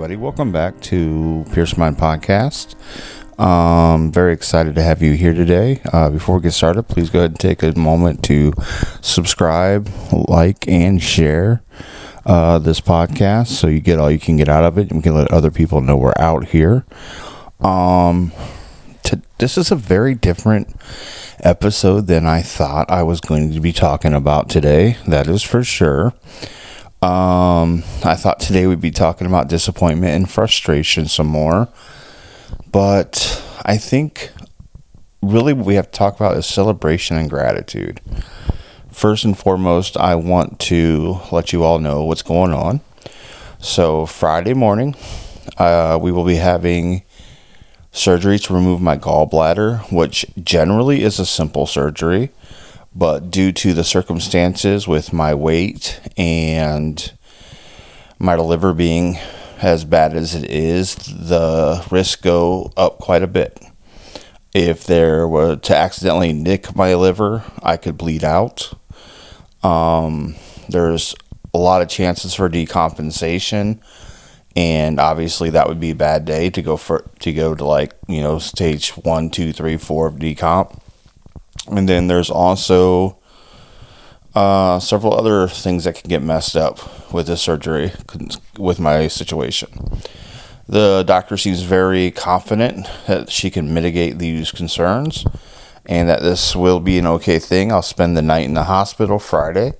Everybody, welcome back to Pierce Mind Podcast. Um, very excited to have you here today. Uh, before we get started, please go ahead and take a moment to subscribe, like, and share uh, this podcast so you get all you can get out of it and we can let other people know we're out here. Um, to, this is a very different episode than I thought I was going to be talking about today. That is for sure. Um, I thought today we'd be talking about disappointment and frustration some more, but I think really what we have to talk about is celebration and gratitude. First and foremost, I want to let you all know what's going on. So, Friday morning, uh, we will be having surgery to remove my gallbladder, which generally is a simple surgery but due to the circumstances with my weight and my liver being as bad as it is, the risks go up quite a bit. If there were to accidentally nick my liver, I could bleed out. Um, there's a lot of chances for decompensation, and obviously that would be a bad day to go for to go to like you know stage one, two, three, four of decomp and then there's also uh, several other things that can get messed up with this surgery with my situation. The doctor seems very confident that she can mitigate these concerns and that this will be an okay thing. I'll spend the night in the hospital Friday,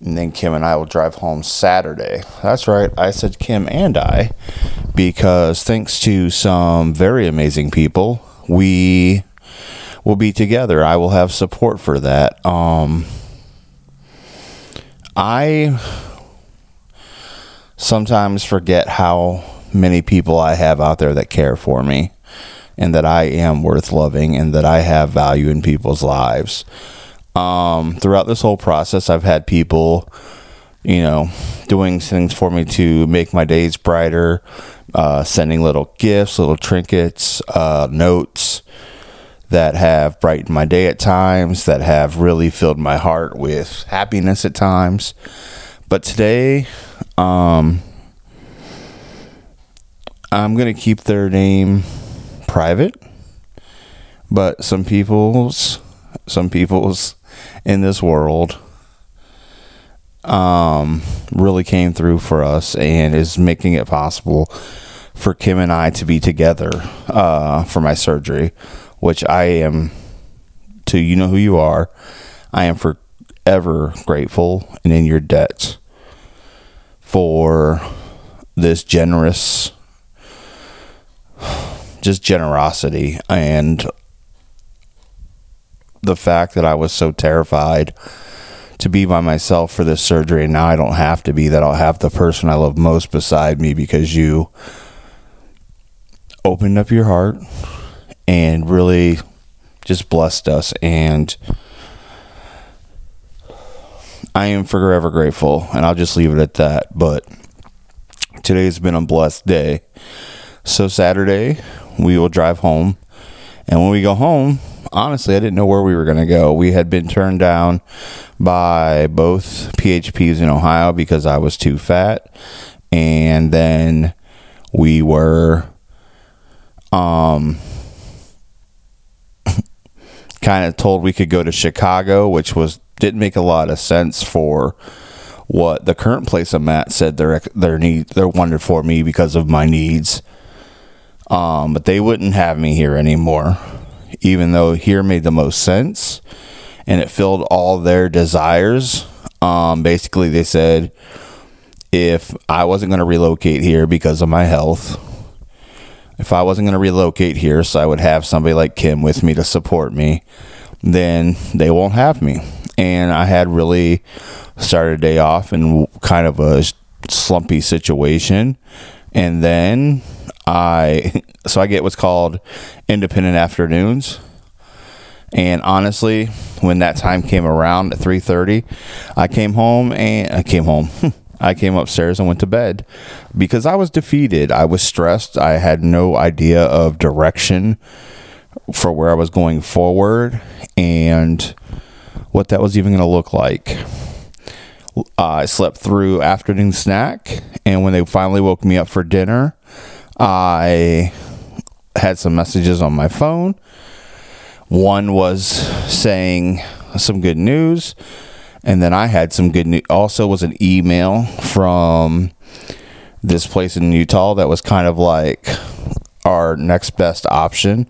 and then Kim and I will drive home Saturday. That's right, I said Kim and I, because thanks to some very amazing people, we will be together. I will have support for that. Um, I sometimes forget how many people I have out there that care for me and that I am worth loving and that I have value in people's lives. Um, throughout this whole process, I've had people, you know, doing things for me to make my days brighter, uh, sending little gifts, little trinkets, uh, notes, that have brightened my day at times, that have really filled my heart with happiness at times. But today, um, I'm going to keep their name private. But some people's, some people's in this world um, really came through for us and is making it possible for Kim and I to be together uh, for my surgery which I am to you know who you are. I am forever grateful and in your debt for this generous just generosity and the fact that I was so terrified to be by myself for this surgery and now I don't have to be that I'll have the person I love most beside me because you opened up your heart and really just blessed us. And I am forever grateful, and I'll just leave it at that. But today's been a blessed day. So, Saturday, we will drive home. And when we go home, honestly, I didn't know where we were going to go. We had been turned down by both PHPs in Ohio because I was too fat. And then we were um kind of told we could go to Chicago, which was didn't make a lot of sense for what the current place I'm at said their their need they're wanted for me because of my needs. Um, but they wouldn't have me here anymore, even though here made the most sense and it filled all their desires. Um, basically, they said if I wasn't going to relocate here because of my health, if I wasn't going to relocate here, so I would have somebody like Kim with me to support me, then they won't have me. And I had really started a day off in kind of a slumpy situation. And then I, so I get what's called independent afternoons. And honestly, when that time came around at 3:30, I came home and I came home. I came upstairs and went to bed because I was defeated. I was stressed. I had no idea of direction for where I was going forward and what that was even going to look like. I slept through afternoon snack, and when they finally woke me up for dinner, I had some messages on my phone. One was saying some good news, and then I had some good news. Also, was an email from this place in Utah that was kind of like our next best option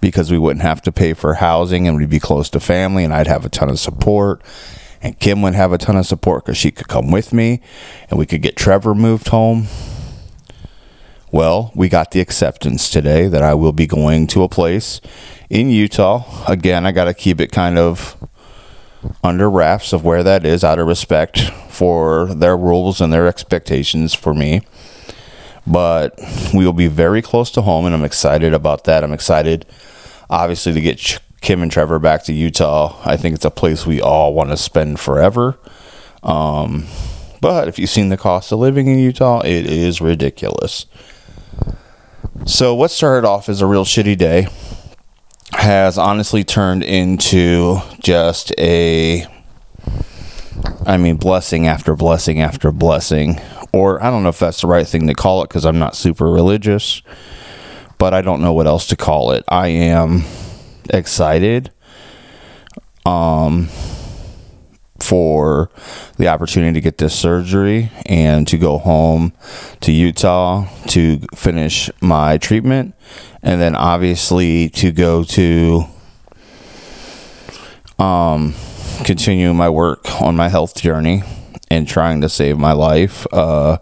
because we wouldn't have to pay for housing and we'd be close to family, and I'd have a ton of support. And Kim would have a ton of support because she could come with me and we could get Trevor moved home. Well, we got the acceptance today that I will be going to a place in Utah. Again, I got to keep it kind of under wraps of where that is out of respect for their rules and their expectations for me. But we will be very close to home, and I'm excited about that. I'm excited, obviously, to get Kim and Trevor back to Utah. I think it's a place we all want to spend forever. Um, but if you've seen the cost of living in Utah, it is ridiculous. So, what started off as a real shitty day has honestly turned into just a, I mean, blessing after blessing after blessing. Or I don't know if that's the right thing to call it because I'm not super religious, but I don't know what else to call it. I am excited um, for the opportunity to get this surgery and to go home to Utah to finish my treatment and then obviously to go to um, continue my work on my health journey and trying to save my life. Uh,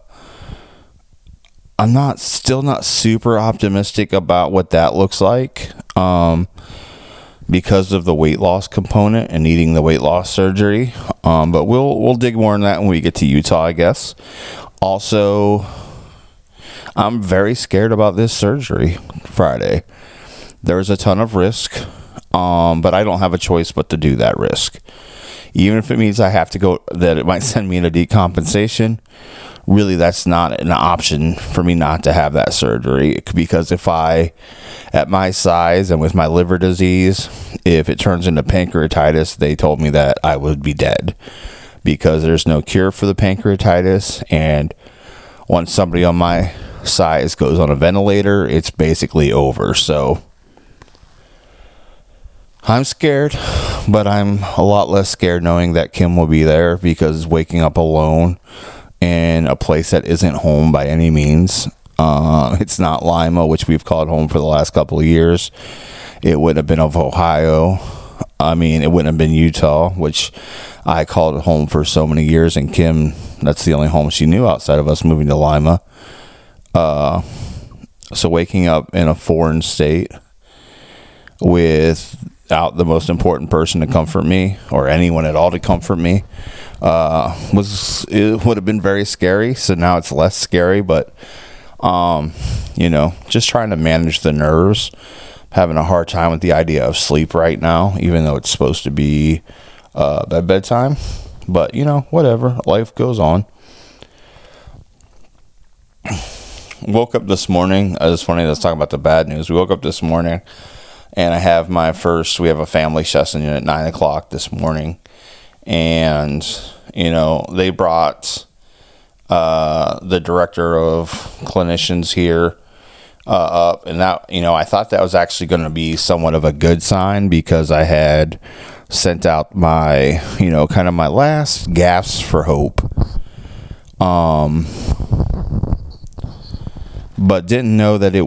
I'm not still not super optimistic about what that looks like. Um, because of the weight loss component and needing the weight loss surgery. Um, but we'll we'll dig more on that when we get to Utah, I guess. Also, I'm very scared about this surgery Friday. There's a ton of risk, um, but I don't have a choice but to do that risk. Even if it means I have to go, that it might send me into decompensation really that's not an option for me not to have that surgery because if I at my size and with my liver disease if it turns into pancreatitis they told me that I would be dead because there's no cure for the pancreatitis. And once somebody on my size goes on a ventilator it's basically over. So I'm scared, but I'm a lot less scared knowing that Kim will be there because waking up alone in a place that isn't home by any means. Uh, it's not Lima, which we've called home for the last couple of years. It wouldn't have been of Ohio. I mean, it wouldn't have been Utah, which I called home for so many years. And Kim, that's the only home she knew outside of us moving to Lima. Uh, so waking up in a foreign state without the most important person to comfort me or anyone at all to comfort me uh, was it would have been very scary. So now it's less scary, but um, you know, just trying to manage the nerves. Having a hard time with the idea of sleep right now, even though it's supposed to be uh, at bedtime. But you know, whatever. Life goes on. woke up this morning. Uh, it's funny. Let's talk about the bad news. We woke up this morning, and I have my first. We have a family session at nine o'clock this morning, and you know they brought uh, the director of clinicians here uh, up, and that you know I thought that was actually going to be somewhat of a good sign because I had sent out my you know kind of my last gasps for hope, um, but didn't know that it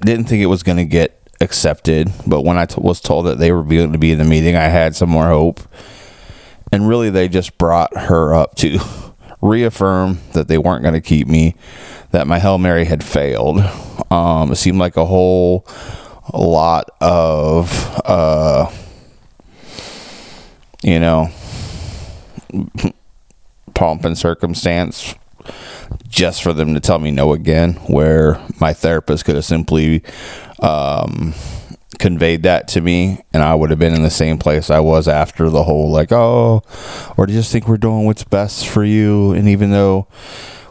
didn't think it was going to get accepted. But when I t- was told that they were going to be in the meeting, I had some more hope and really they just brought her up to reaffirm that they weren't going to keep me, that my Hail Mary had failed. Um, it seemed like a whole lot of, uh, you know, pomp and circumstance just for them to tell me no again, where my therapist could have simply um, conveyed that to me and I would have been in the same place I was after the whole like oh or do you just think we're doing what's best for you and even though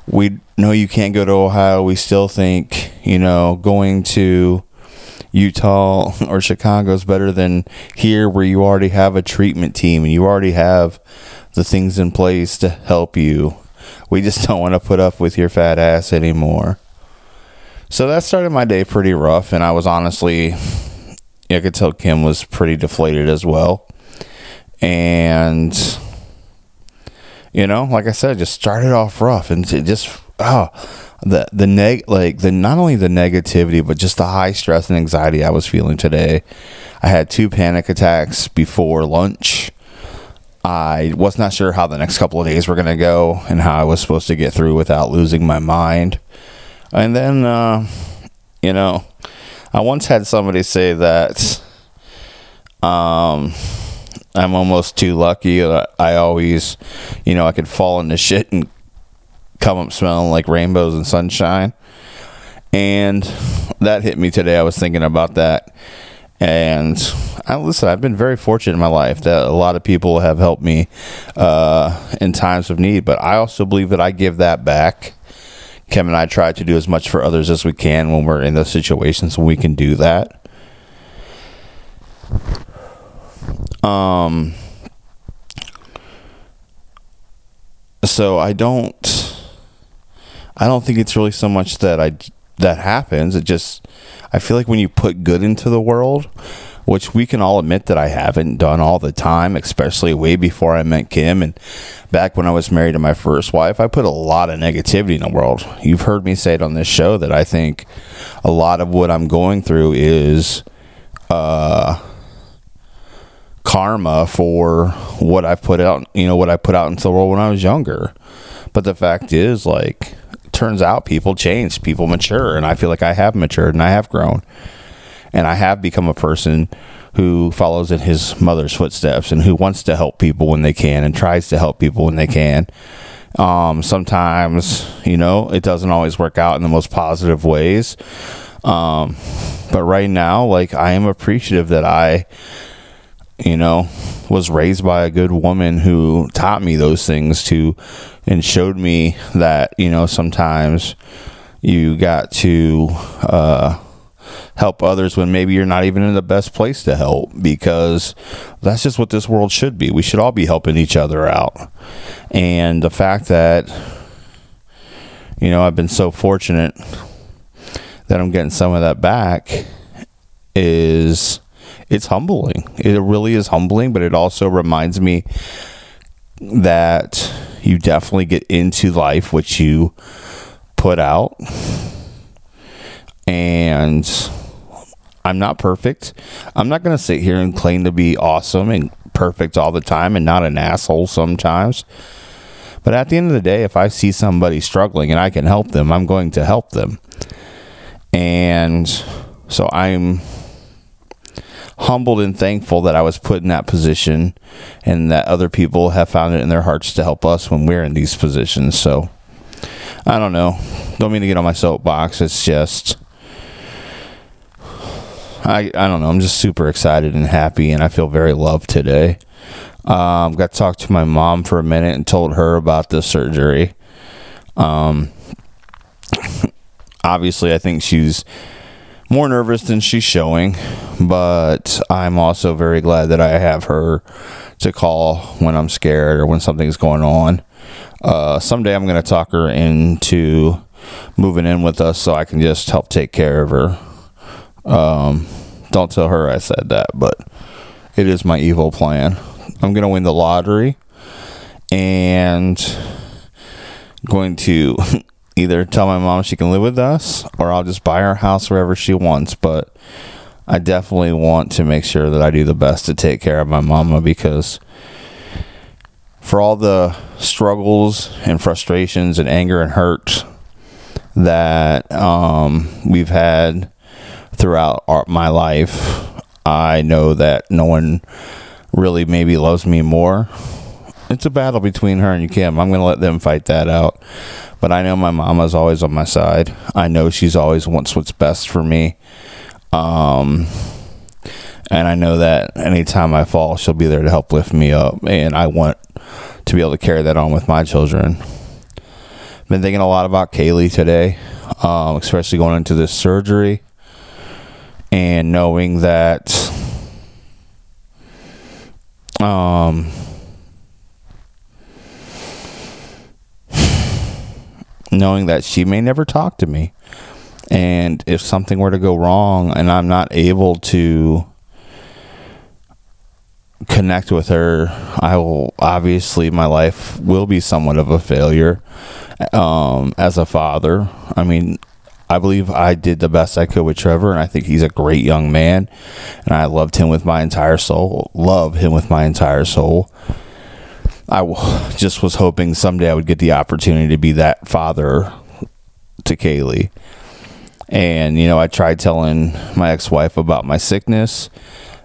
we know you can't go to Ohio we still think you know going to Utah or Chicago is better than here where you already have a treatment team and you already have the things in place to help you. We just don't want to put up with your fat ass anymore. So that started my day pretty rough, and I was honestly, I could tell Kim was pretty deflated as well. And, you know, like I said, just started off rough and just, oh, the, the neg, like the, not only the negativity, but just the high stress and anxiety I was feeling today. I had two panic attacks before lunch. I was not sure how the next couple of days were going to go and how I was supposed to get through without losing my mind. And then, uh, you know, I once had somebody say that um, I'm almost too lucky. I always, you know, I could fall into shit and come up smelling like rainbows and sunshine. And that hit me today. I was thinking about that. And I listen, I've been very fortunate in my life that a lot of people have helped me uh, in times of need, but I also believe that I give that back Kevin and I try to do as much for others as we can when we're in those situations when we can do that. Um so I don't I don't think it's really so much that I that happens. It just I feel like when you put good into the world, which we can all admit that I haven't done all the time, especially way before I met Kim and back when I was married to my first wife. I put a lot of negativity in the world. You've heard me say it on this show that I think a lot of what I'm going through is uh, karma for what I put out, you know, what I put out into the world when I was younger. But the fact is, like, turns out people change, people mature, and I feel like I have matured and I have grown and I have become a person who follows in his mother's footsteps and who wants to help people when they can and tries to help people when they can. Um, sometimes, you know, it doesn't always work out in the most positive ways. Um, but right now, like, I am appreciative that I, you know, was raised by a good woman who taught me those things to and showed me that, you know, sometimes you got to, uh, help others when maybe you're not even in the best place to help because that's just what this world should be. We should all be helping each other out. And the fact that, you know, I've been so fortunate that I'm getting some of that back is it's humbling. It really is humbling, but it also reminds me that you definitely get into life what you put out and I'm not perfect. I'm not going to sit here and claim to be awesome and perfect all the time and not an asshole sometimes. But at the end of the day, if I see somebody struggling and I can help them, I'm going to help them. And so I'm humbled and thankful that I was put in that position and that other people have found it in their hearts to help us when we're in these positions. So I don't know. Don't mean to get on my soapbox. It's just I, I don't know. I'm just super excited and happy, and I feel very loved today. Um, got to talk to my mom for a minute and told her about the surgery. Um, obviously, I think she's more nervous than she's showing, but I'm also very glad that I have her to call when I'm scared or when something's going on. Uh, someday I'm going to talk her into moving in with us so I can just help take care of her. Um, don't tell her I said that, but it is my evil plan. I'm going to win the lottery and going to either tell my mom she can live with us or I'll just buy her house wherever she wants. But I definitely want to make sure that I do the best to take care of my mama because for all the struggles and frustrations and anger and hurt that um, we've had throughout our, my life, I know that no one really maybe loves me more. It's a battle between her and you Kim. I'm going to let them fight that out. But I know my mama's always on my side. I know she's always wants what's best for me. Um, and I know that anytime I fall, she'll be there to help lift me up. And I want to be able to carry that on with my children. Been thinking a lot about Kaylee today, um, especially going into this surgery and knowing that um knowing that she may never talk to me and if something were to go wrong and I'm not able to connect with her, I will obviously my life will be somewhat of a failure um, as a father. I mean, I believe I did the best I could with Trevor, and I think he's a great young man, and I loved him with my entire soul. Love him with my entire soul. I just was hoping someday I would get the opportunity to be that father to Kaylee. And, you know, I tried telling my ex wife about my sickness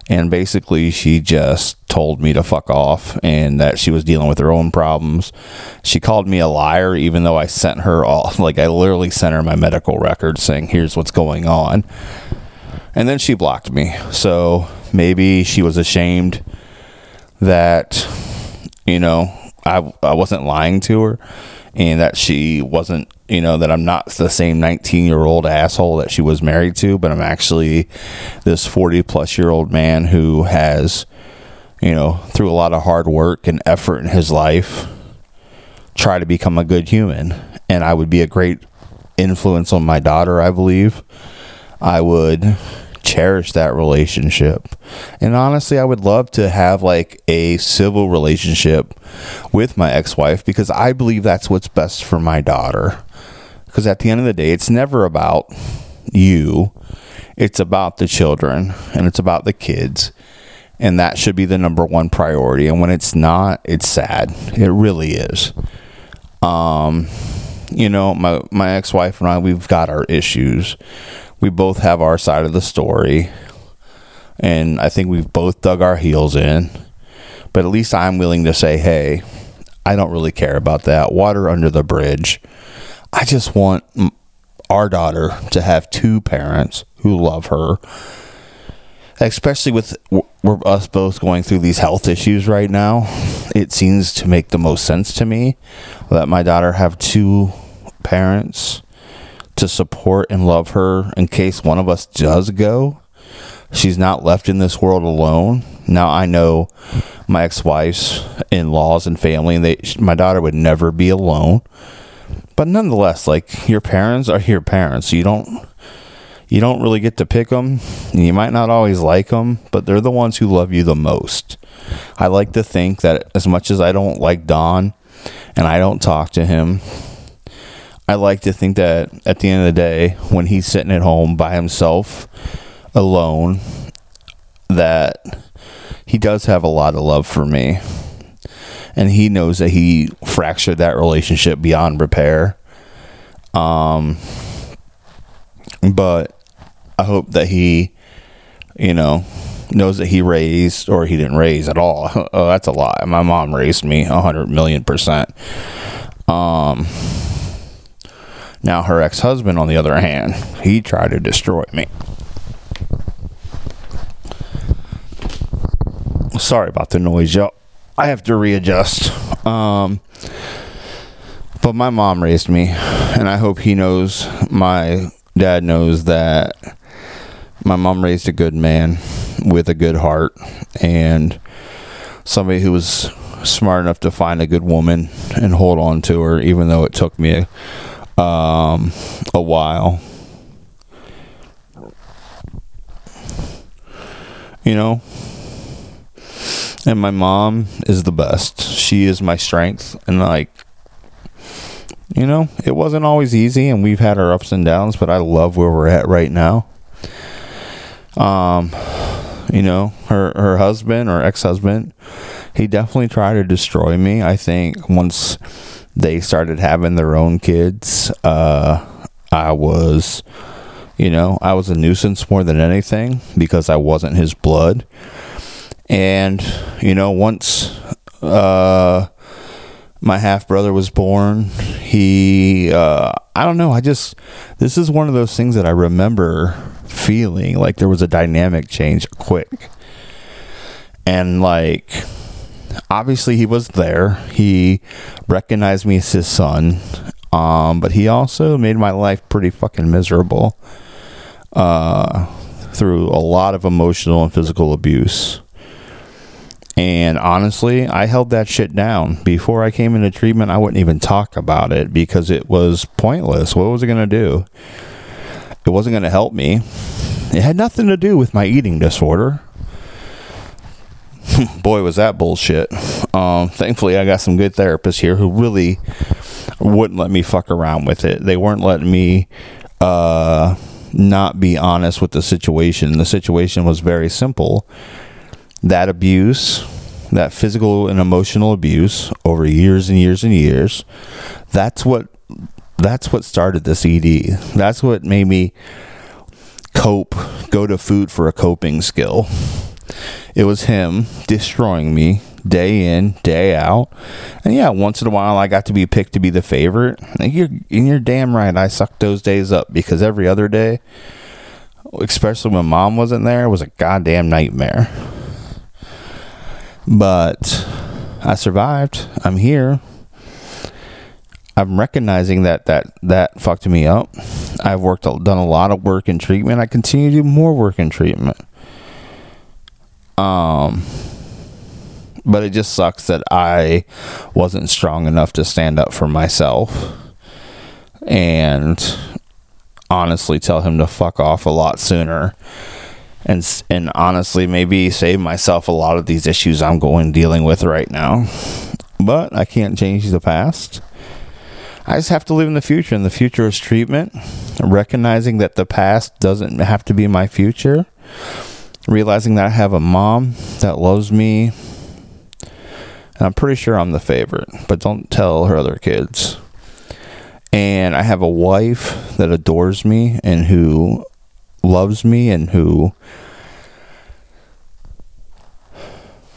and basically she just told me to fuck off and that she was dealing with her own problems. She called me a liar even though I sent her all like I literally sent her my medical record saying here's what's going on. And then she blocked me. So maybe she was ashamed that you know I I wasn't lying to her and that she wasn't you know that I'm not the same 19 year old asshole that she was married to, but I'm actually this 40 plus year old man who has, you know, through a lot of hard work and effort in his life, try to become a good human. And I would be a great influence on my daughter, I believe. I would cherish that relationship. And honestly, I would love to have like a civil relationship with my ex wife because I believe that's what's best for my daughter. Because at the end of the day, it's never about you, it's about the children and it's about the kids. And that should be the number one priority. And when it's not, it's sad. It really is. Um, you know, my, my ex wife and I, we've got our issues. We both have our side of the story. And I think we've both dug our heels in. But at least I'm willing to say, hey, I don't really care about that. Water under the bridge. I just want our daughter to have two parents who love her. Especially with we're us both going through these health issues right now, it seems to make the most sense to me that my daughter have two parents to support and love her in case one of us does go. She's not left in this world alone. Now I know my ex-wife's in-laws and family, and they my daughter would never be alone but nonetheless, like your parents are your parents. You don't you don't really get to pick them. and You might not always like them, but they're the ones who love you the most. I like to think that as much as I don't like Don and I don't talk to him, I like to think that at the end of the day, when he's sitting at home by himself, alone, that he does have a lot of love for me and he knows that he fractured that relationship beyond repair. Um, but I hope that he, you know, knows that he raised or he didn't raise at all. oh, that's a lie. My mom raised me a hundred million percent. Um, now her ex-husband, on the other hand, he tried to destroy me. Sorry about the noise, y'all. I have to readjust. Um, but my mom raised me, and I hope he knows, my dad knows that my mom raised a good man with a good heart and somebody who was smart enough to find a good woman and hold on to her, even though it took me a, um, a while. You know, and my mom is the best. She is my strength. And like, you know, it wasn't always easy and we've had our ups and downs, but I love where we're at right now. Um, you know, her her husband or ex-husband, he definitely tried to destroy me. I think once they started having their own kids, uh, I was, you know, I was a nuisance more than anything because I wasn't his blood. And, you know, once uh, my half brother was born, he, uh, I don't know, I just, this is one of those things that I remember feeling like there was a dynamic change quick. And, like, obviously he was there. He recognized me as his son. Um, but he also made my life pretty fucking miserable uh, through a lot of emotional and physical abuse And honestly, I held that shit down. Before I came into treatment, I wouldn't even talk about it because it was pointless. What was it going to do? It wasn't going to help me. It had nothing to do with my eating disorder. Boy, was that bullshit. Um, thankfully, I got some good therapists here who really wouldn't let me fuck around with it. They weren't letting me uh, not be honest with the situation. The situation was very simple. That abuse, that physical and emotional abuse over years and years and years, that's what that's what started this ED. That's what made me cope, go to food for a coping skill. It was him destroying me day in, day out. And yeah, once in a while I got to be picked to be the favorite. And you're, and you're damn right, I sucked those days up because every other day, especially when mom wasn't there, was a goddamn nightmare. But I survived. I'm here. I'm recognizing that that that fucked me up. I've worked done a lot of work in treatment. I continue to do more work in treatment. Um but it just sucks that I wasn't strong enough to stand up for myself and honestly tell him to fuck off a lot sooner and and honestly maybe save myself a lot of these issues I'm going dealing with right now. But I can't change the past. I just have to live in the future, and the future is treatment. Recognizing that the past doesn't have to be my future. Realizing that I have a mom that loves me and I'm pretty sure I'm the favorite, but don't tell her other kids. And I have a wife that adores me and who loves me and who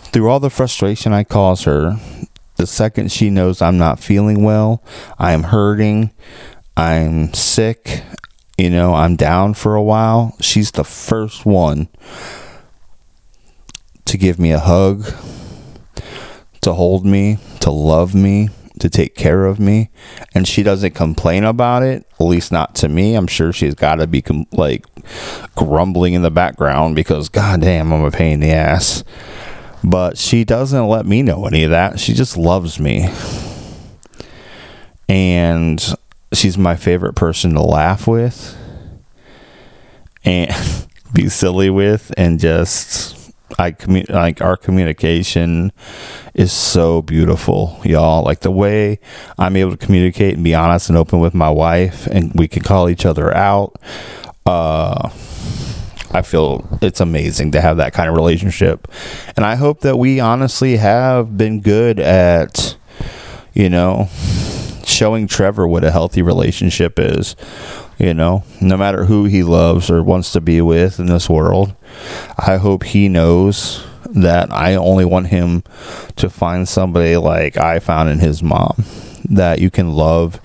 through all the frustration I cause her, the second she knows I'm not feeling well, I'm hurting, I'm sick, you know, I'm down for a while, she's the first one to give me a hug, to hold me, to love me, to take care of me, and she doesn't complain about it. At least not to me. I'm sure she's got to be com- like grumbling in the background because goddamn, I'm a pain in the ass. But she doesn't let me know any of that. She just loves me, and she's my favorite person to laugh with and be silly with, and just I commu- like our communication is so beautiful, y'all. Like the way I'm able to communicate and be honest and open with my wife, and we can call each other out. Uh, I feel it's amazing to have that kind of relationship, and I hope that we honestly have been good at, you know, showing Trevor what a healthy relationship is. You know, no matter who he loves or wants to be with in this world, I hope he knows that I only want him to find somebody like I found in his mom that you can love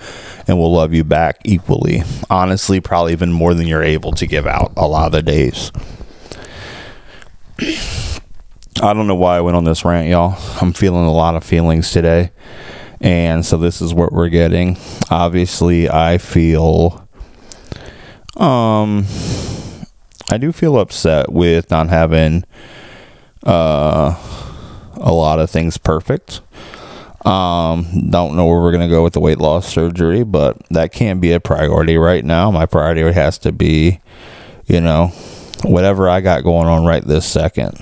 and will love you back equally. Honestly, probably even more than you're able to give out a lot of the days. I don't know why I went on this rant, y'all. I'm feeling a lot of feelings today. And so this is what we're getting. Obviously, I feel um, I do feel upset with not having uh, a lot of things perfect. Um, don't know where we're gonna go with the weight loss surgery, but that can't be a priority right now. My priority has to be, you know, whatever I got going on right this second,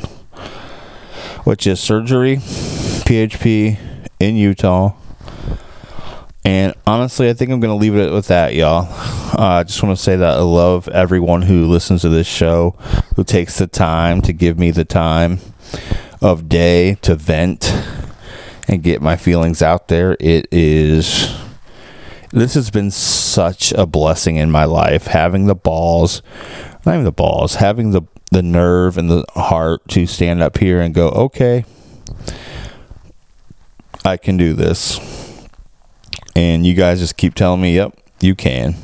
which is surgery, PHP in Utah, and honestly, I think I'm going to leave it with that, y'all. Uh, I just want to say that I love everyone who listens to this show, who takes the time to give me the time of day to vent and get my feelings out there. It is. This has been such a blessing in my life. Having the balls, not even the balls, having the, the nerve and the heart to stand up here and go, okay, I can do this and you guys just keep telling me, yep, you can.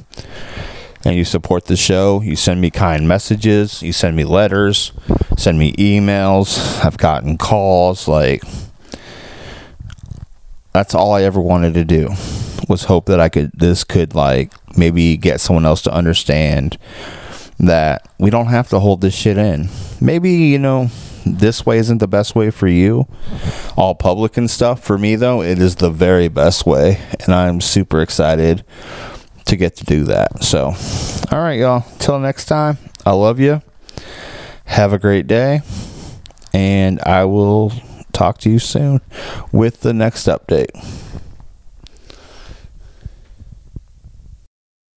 And you support the show. You send me kind messages. You send me letters. Send me emails. I've gotten calls. Like, that's all I ever wanted to do was hope that I could, this could, like, maybe get someone else to understand that we don't have to hold this shit in. Maybe, you know, this way isn't the best way for you, all public and stuff. For me, though, it is the very best way. And I'm super excited to get to do that. So, all right, y'all. Till next time, I love you. Have a great day. And I will talk to you soon with the next update.